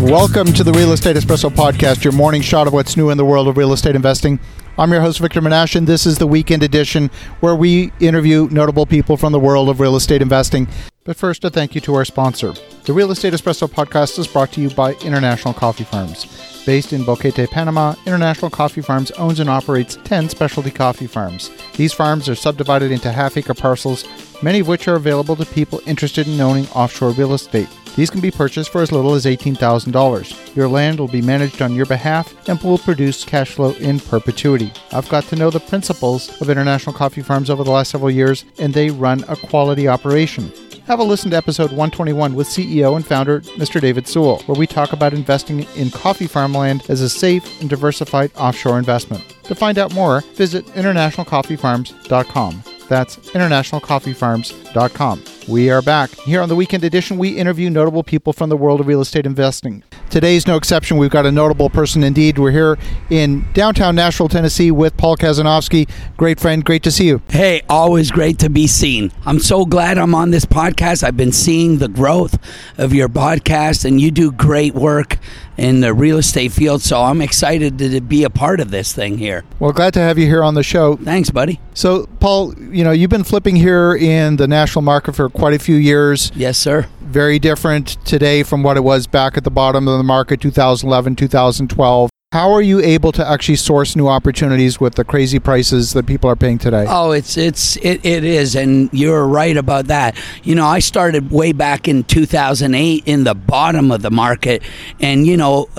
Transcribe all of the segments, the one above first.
Welcome to the Real Estate Espresso Podcast, your morning shot of what's new in the world of real estate investing. I'm your host, Victor Menashe, and this is the weekend edition where we interview notable people from the world of real estate investing. But first, a thank you to our sponsor. The Real Estate Espresso Podcast is brought to you by International Coffee Farms. Based in Boquete, Panama, International Coffee Farms owns and operates 10 specialty coffee farms. These farms are subdivided into half acre parcels, many of which are available to people interested in owning offshore real estate. These can be purchased for as little as $18,000. Your land will be managed on your behalf and will produce cash flow in perpetuity. I've got to know the principals of International Coffee Farms over the last several years, and they run a quality operation. Have a listen to episode 121 with CEO and founder Mr. David Sewell, where we talk about investing in coffee farmland as a safe and diversified offshore investment. To find out more, visit internationalcoffeefarms.com. That's internationalcoffeefarms.com. We are back. Here on the weekend edition, we interview notable people from the world of real estate investing. Today's no exception. We've got a notable person indeed. We're here in downtown Nashville, Tennessee with Paul Kazanofski. Great friend. Great to see you. Hey, always great to be seen. I'm so glad I'm on this podcast. I've been seeing the growth of your podcast, and you do great work in the real estate field. So I'm excited to be a part of this thing here. Well, glad to have you here on the show. Thanks, buddy. So, Paul, you know, you've been flipping here in the Nashville market for quite a few years. Yes, sir. Very different today from what it was back at the bottom of the market 2011, 2012. How are you able to actually source new opportunities with the crazy prices that people are paying today? Oh, it's it's it, it is, and you're right about that. You know, I started way back in 2008 in the bottom of the market, and you know,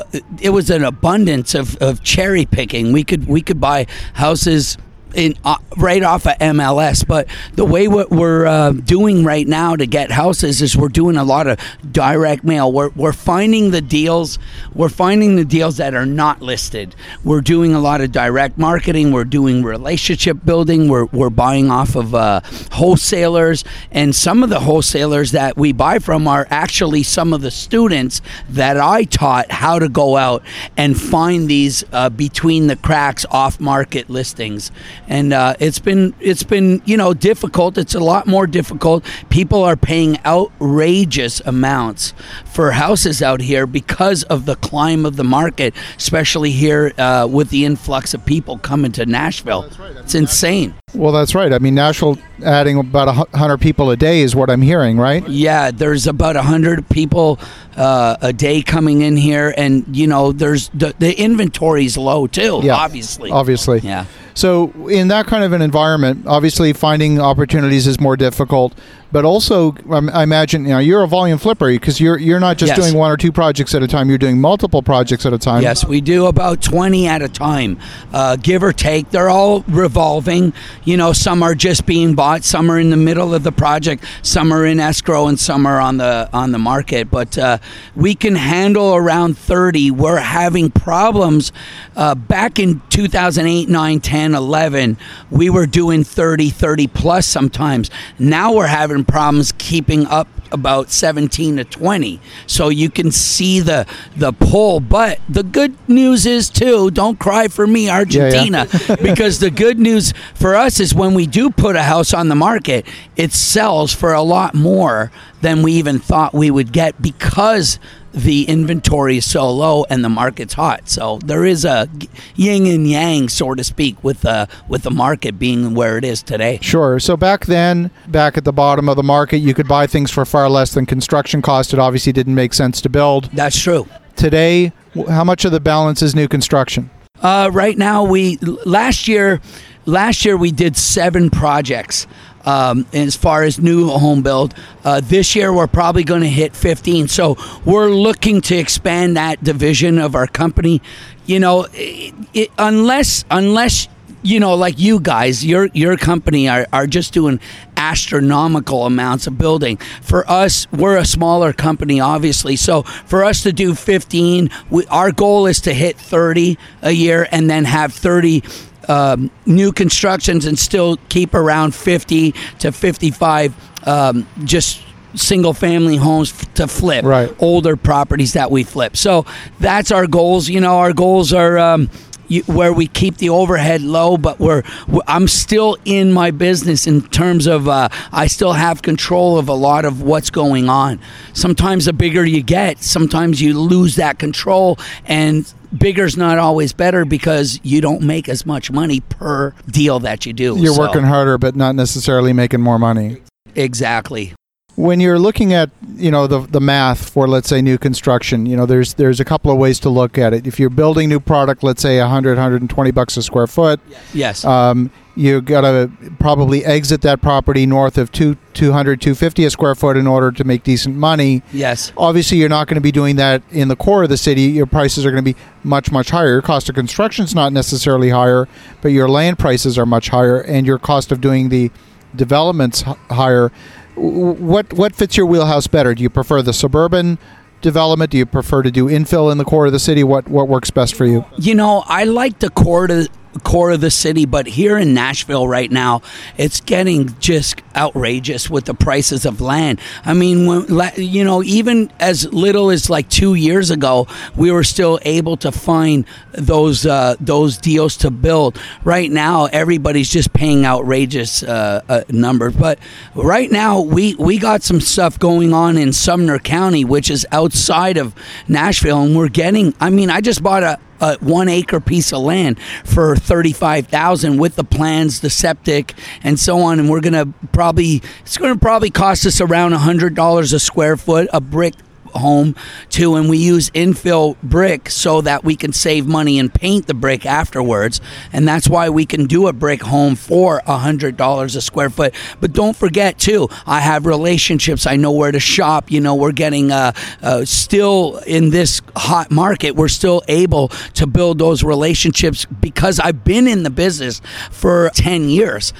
it was an abundance of, of cherry picking. We could we could buy houses in uh, right off of MLS. But the way what we're uh, doing right now to get houses is we're doing a lot of direct mail. We're we're finding the deals. We're finding the deals that are not listed. We're doing a lot of direct marketing. We're doing relationship building. We're we're buying off of uh, wholesalers, and some of the wholesalers that we buy from are actually some of the students that I taught how to go out and find these uh, between the cracks off market listings and uh, it's been it's been you know difficult. It's a lot more difficult. People are paying outrageous amounts for houses out here because of the climb of the market, especially here uh, with the influx of people coming to Nashville. Right. I mean, it's insane. Well, that's right. I mean, Nashville adding about 100 people a day is what I'm hearing, right? Yeah, there's about 100 people uh, a day coming in here, and, you know, there's the, the inventory's low, too, yeah, obviously. Obviously. Yeah. So, in that kind of an environment, obviously finding opportunities is more difficult. But also, um, I imagine you know you're a volume flipper because you're you're not just yes. doing one or two projects at a time. You're doing multiple projects at a time. Yes, we do about twenty at a time, uh, give or take. They're all revolving. You know, some are just being bought, some are in the middle of the project, some are in escrow, and some are on the on the market. But uh, we can handle around thirty. We're having problems. Uh, back in 2008, 9, 10, 11, we were doing 30, 30 plus sometimes. Now we're having having problems keeping up about 17 to 20 so you can see the the pull but the good news is too don't cry for me argentina yeah, yeah. because the good news for us is when we do put a house on the market it sells for a lot more than we even thought we would get because the inventory is so low and the market's hot. So there is a yin and yang, so to speak, with the with the market being where it is today. Sure. So back then, back at the bottom of the market, you could buy things for far less than construction cost. It obviously didn't make sense to build. That's true. Today, how much of the balance is new construction? Uh, right now, we last year, last year we did seven projects um, as far as new home build. Uh, this year, we're probably going to hit 15. So we're looking to expand that division of our company. You know, it, it, unless unless you know, like you guys, your your company are, are just doing astronomical amounts of building. For us, we're a smaller company, obviously. So for us to do 15, we, our goal is to hit 30 a year and then have 30 um, new constructions and still keep around 50 to 55 um, just single family homes to flip right. older properties that we flip so that's our goals you know our goals are um, you, where we keep the overhead low, but we're, we're I'm still in my business in terms of uh, I still have control of a lot of what's going on. Sometimes the bigger you get, sometimes you lose that control, and bigger's not always better because you don't make as much money per deal that you do. You're So- working harder, but not necessarily making more money. exactly. When you're looking at you know the the math for let's say new construction you know there's there's a couple of ways to look at it. If you're building new product let's say 100 120 bucks a square foot Yes. um, you got to probably exit that property north of two, 200 250 a square foot in order to make decent money. Yes. obviously you're not going to be doing that in the core of the city. Your prices are going to be much much higher. Your cost of construction is not necessarily higher but your land prices are much higher and your cost of doing the developments h- higher what what fits your wheelhouse better? Do you prefer the suburban development? Do you prefer to do infill in the core of the city? What what works best for you? You know, I like the core to core of the city, but here in Nashville right now, it's getting just outrageous with the prices of land. I mean, when, you know, even as little as like two years ago, we were still able to find those uh, those deals to build. Right now, everybody's just paying outrageous uh, uh, numbers. But right now, we we got some stuff going on in Sumner County, which is outside of Nashville, and we're getting. I mean, I just bought a a one acre piece of land for thirty five thousand with the plans, the septic, and so on. And we're gonna probably it's gonna probably cost us around hundred dollars a square foot, a brick home too and we use infill brick so that we can save money and paint the brick afterwards. And that's why we can do a brick home for a hundred dollars a square foot. But don't forget too i have relationships. I know where to shop. You know we're getting uh, uh, still in this hot market we're still able to build those relationships because i've been in the business for 10 years.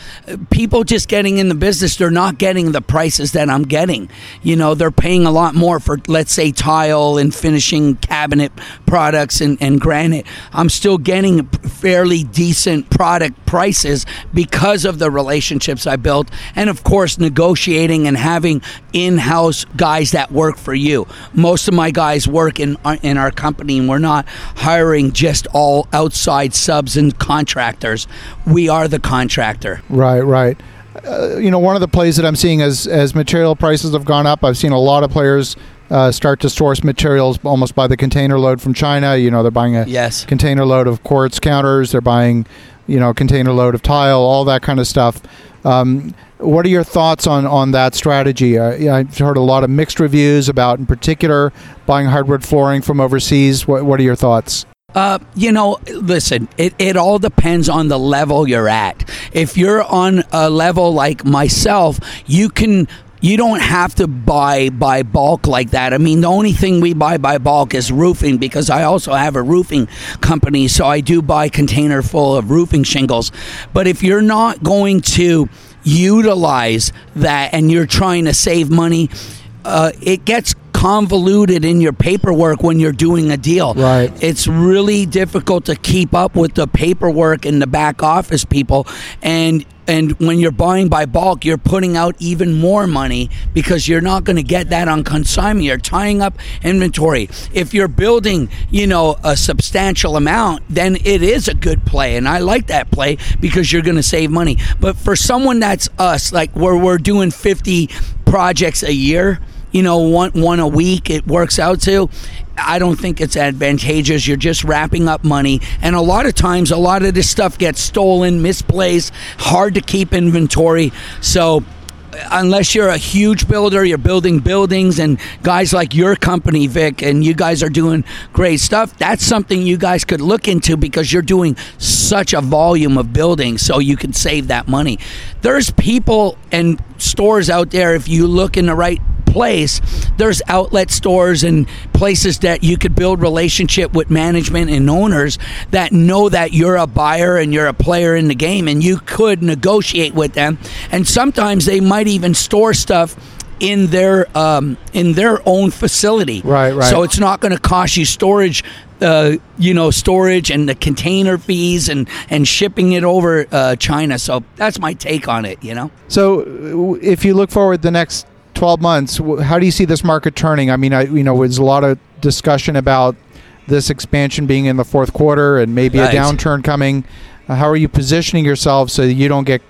People just getting in the business they're not getting the prices that i'm getting. You know they're paying a lot more for let's say tile and finishing cabinet products and, and granite i'm still getting fairly decent product prices because of the relationships i built and of course negotiating and having in-house guys that work for you. Most of my guys work in our, in our company and we're not hiring just all outside subs and contractors. We are the contractor. Right, right. Uh, you know, one of the plays that I'm seeing as as material prices have gone up, I've seen a lot of players uh, start to source materials almost by the container load from China. You know, they're buying a yes container load of quartz counters, they're buying, you know, a container load of tile, all that kind of stuff. Um, what are your thoughts on on that strategy? Uh, yeah, I've heard a lot of mixed reviews about, in particular, buying hardwood flooring from overseas. What what are your thoughts? Uh, you know, listen, it, it all depends on the level you're at. If you're on a level like myself, you can. You don't have to buy by bulk like that. I mean, the only thing we buy by bulk is roofing because I also have a roofing company, so I do buy container full of roofing shingles. But if you're not going to utilize that and you're trying to save money, uh, it gets convoluted in your paperwork when you're doing a deal. Right. It's really difficult to keep up with the paperwork and the back office people and and when you're buying by bulk, you're putting out even more money because you're not going to get that on consignment. You're tying up inventory. If you're building, you know, a substantial amount, then it is a good play, and I like that play because you're going to save money. But for someone that's us, like where we're doing 50 projects a year, you know, one one a week it works out to. I don't think it's advantageous. You're just wrapping up money, and a lot of times, a lot of this stuff gets stolen, misplaced, hard to keep inventory. So unless you're a huge builder, you're building buildings, and guys like your company, Vic, and you guys are doing great stuff. That's something you guys could look into because you're doing such a volume of building, so you can save that money. There's people and stores out there if you look in the right place there's outlet stores and places that you could build relationship with management and owners that know that you're a buyer and you're a player in the game and you could negotiate with them. And sometimes they might even store stuff in their um, in their own facility. Right, right. so it's not going to cost you storage uh, you know storage and the container fees and and shipping it over uh, China. So that's my take on it you know? So, uh, if you look forward the next 12 months, how do you see this market turning? I mean, I, you know, there's a lot of discussion about this expansion being in the fourth quarter and maybe Right. a downturn coming. Uh, how are you positioning yourself so you don't get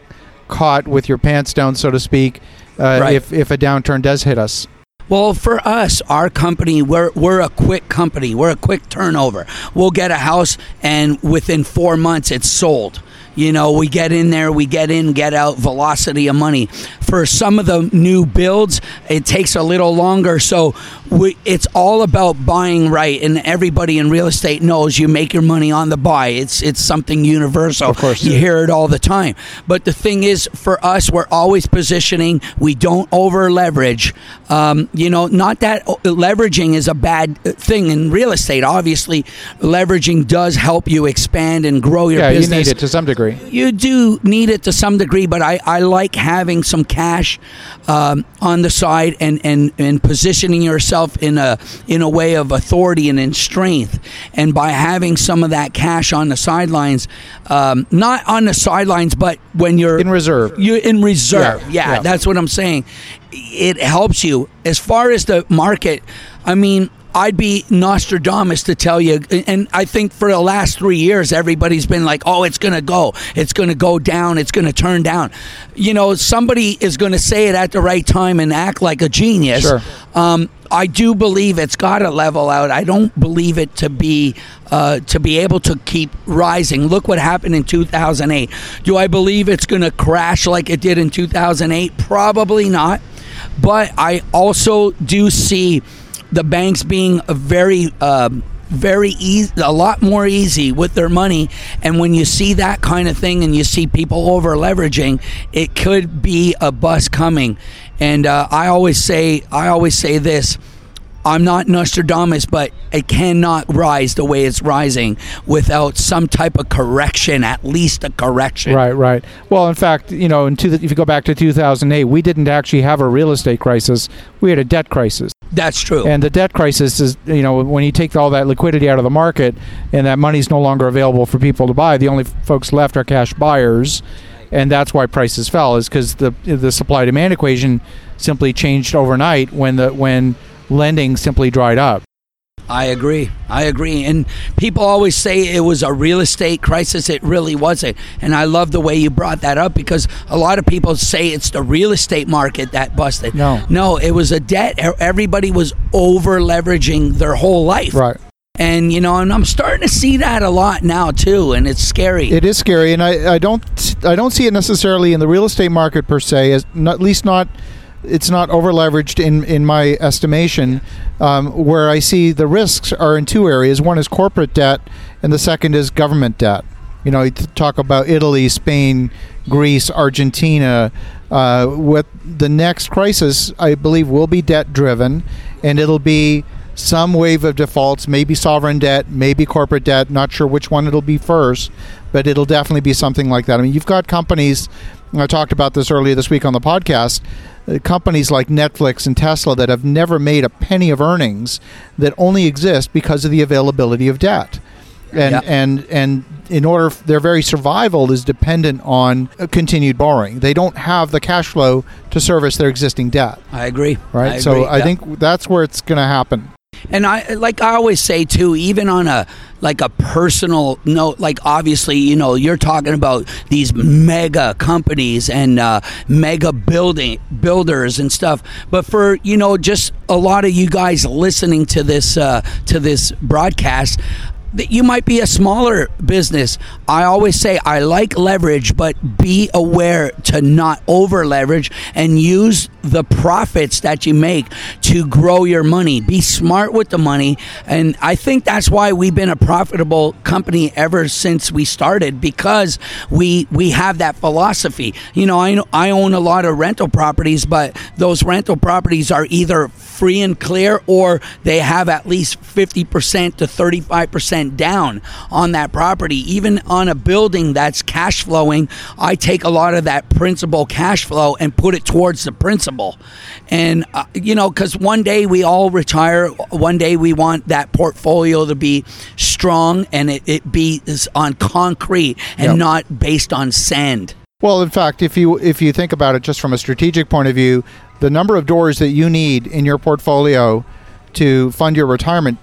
caught with your pants down, so to speak, uh, Right. if if a downturn does hit us? Well, for us, our company, we're we're a quick company. We're a quick turnover. We'll get a house, and within four months, it's sold. You know, we get in there, we get in, get out, velocity of money. For some of the new builds, it takes a little longer. So we, it's all about buying right, and everybody in real estate knows you make your money on the buy. It's it's something universal. Of course. you hear it all the time. But the thing is, for us, we're always positioning. We don't over leverage. Um, you know, not that leveraging is a bad thing in real estate. Obviously, leveraging does help you expand and grow your yeah, business you need it to some degree. you do need it to some degree, but I, I like having some cash um, on the side and, and, and positioning yourself in a in a way of authority and in strength. And by having some of that cash on the sidelines, um, not on the sidelines, but when you're In reserve. you're in reserve. Yeah, Yeah, yeah. that's what I'm saying. It helps you as far as the market. I mean, I'd be Nostradamus to tell you, and I think for the last three years, everybody's been like, "Oh, it's gonna go, it's gonna go down, it's gonna turn down." You know, somebody is gonna say it at the right time and act like a genius. Sure. Um, I do believe it's got to level out. I don't believe it to be uh, to be able to keep rising. Look what happened in 2008. Do I believe it's going to crash like it did in 2008? Probably not. But I also do see the banks being a very um very easy, a lot more easy with their money. And when you see that kind of thing and you see people over leveraging, it could be a bust coming. And uh, I always say, I always say this. I'm not Nostradamus, but it cannot rise the way it's rising without some type of correction, at least a correction. Right, right. Well, in fact, you know, in two, if you go back to 2008, we didn't actually have a real estate crisis. We had a debt crisis. That's true. And the debt crisis is, you know, when you take all that liquidity out of the market and that money's no longer available for people to buy, the only folks left are cash buyers. And that's why prices fell, is because the the supply demand equation simply changed overnight when the when lending simply dried up. I agree. I agree. And people always say it was a real estate crisis. It really wasn't. And I love the way you brought that up because a lot of people say it's the real estate market that busted. No. No, it was a debt. Everybody was over leveraging their whole life. Right. And, you know, and I'm starting to see that a lot now, too. And it's scary. It is scary, and I, I don't I don't see it necessarily in the real estate market per se, as not, at least not. It's not over leveraged in, in my estimation. Um, where I see the risks are in two areas. One is corporate debt, and the second is government debt. You know, you talk about Italy, Spain, Greece, Argentina. Uh, what the next crisis, I believe, will be debt driven, and it'll be some wave of defaults, maybe sovereign debt, maybe corporate debt. Not sure which one it'll be first, but it'll definitely be something like that. I mean, you've got companies. I talked about this earlier this week on the podcast. uh, Companies like Netflix and Tesla that have never made a penny of earnings that only exist because of the availability of debt, and Yeah. and and in order their very survival is dependent on uh, continued borrowing. They don't have the cash flow to service their existing debt, I agree. right? I so agree. I Yeah. think that's where it's going to happen. And I like I always say too, even on a like a personal note, like obviously, you know, you're talking about these mega companies and uh, mega building builders and stuff. But for you know, just a lot of you guys listening to this uh, to this broadcast. That you might be a smaller business. I always say I like leverage, but be aware to not over leverage and use the profits that you make to grow your money. Be smart with the money. And I think that's why we've been a profitable company ever since we started because we we have that philosophy. You know, I know, I own a lot of rental properties, but those rental properties are either free and clear or they have at least 50% to 35% down on that property. Even on a building that's cash flowing, I take a lot of that principal cash flow and put it towards the principal. And, uh, you know, because one day we all retire, one day we want that portfolio to be strong and it, it be is on concrete and Yep. not based on sand. Well, in fact, if you if you think about it just from a strategic point of view, the number of doors that you need in your portfolio to fund your retirement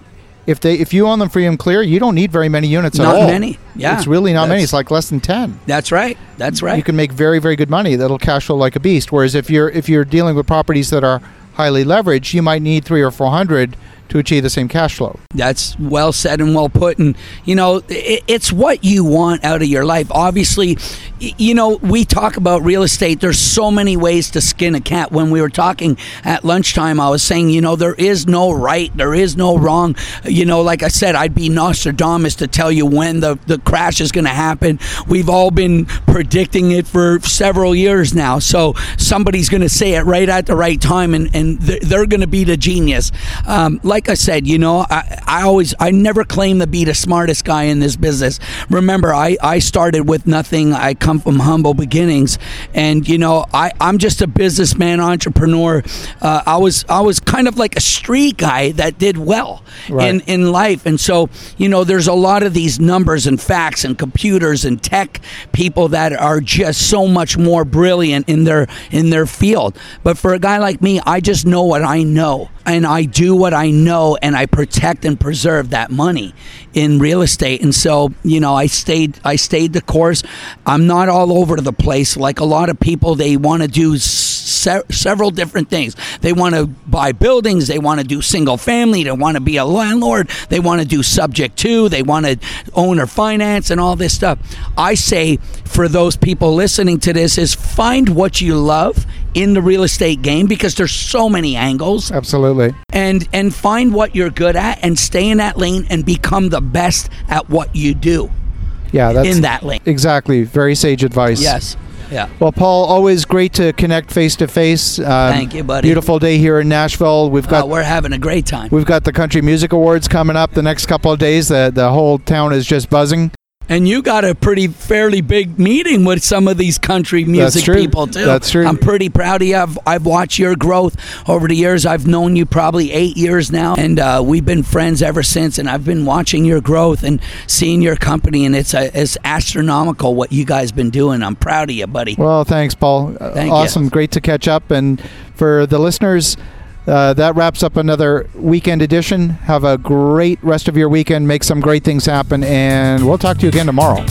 if they if you own them free and clear, you don't need very many units Not at all. Not many. Yeah, it's really not many. It's like less than ten. That's right. That's right. You can make very very good money. That'll cash flow like a beast. Whereas if you're if you're dealing with properties that are highly leveraged, you might need three or four hundred to achieve the same cash flow. That's well said and well put. And, you know, it's what you want out of your life. Obviously, you know, we talk about real estate. There's so many ways to skin a cat. When we were talking at lunchtime, I was saying, you know, there is no right, there is no wrong. You know, like I said, I'd be Nostradamus to tell you when the, the crash is going to happen. We've all been predicting it for several years now. So somebody's going to say it right at the right time, and, and they're, going to be the genius. Um, like I said, you know, I, I always, I never claim to be the smartest guy in this business. Remember, I, I started with nothing. I come from humble beginnings, and you know, I, I'm just a businessman, entrepreneur. Uh, I was, I was kind of like a street guy that did well Right. in in life, and so you know, there's a lot of these numbers and facts and computers and tech people that are just so much more brilliant in their in their field. But for a guy like me, I just know what I know, and I do what I know, and I protect and preserve that money in real estate. And so, you know, I stayed I stayed the course. I'm not all over the place like a lot of people. They want to do. Se- several different things. They want to buy buildings. They want to do single family. They want to be a landlord. They want to do subject to. They want to own or finance and all this stuff. I say for those people listening to this is find what you love in the real estate game because there's so many angles Absolutely. and and find what you're good at and stay in that lane and become the best at what you do Yeah, that's in that lane. exactly very sage advice. Yes. Yeah. Well, Paul, always great to connect face to face. Thank you, buddy. Beautiful day here in Nashville. We've got Uh, we're having a great time. we've got the Country Music Awards coming up the next couple of days. The the whole town is just buzzing. And you got a pretty fairly big meeting with some of these country music people too. That's true. I'm pretty proud of you. I've, I've watched your growth over the years. I've known you probably eight years now, and uh, we've been friends ever since. And I've been watching your growth and seeing your company, and it's a, it's astronomical what you guys been doing. I'm proud of you, buddy. Well, thanks, Paul. Thank you. awesome. Great to catch up. And for the listeners, uh, that wraps up another weekend edition. Have a great rest of your weekend. Make some great things happen. And we'll talk to you again tomorrow.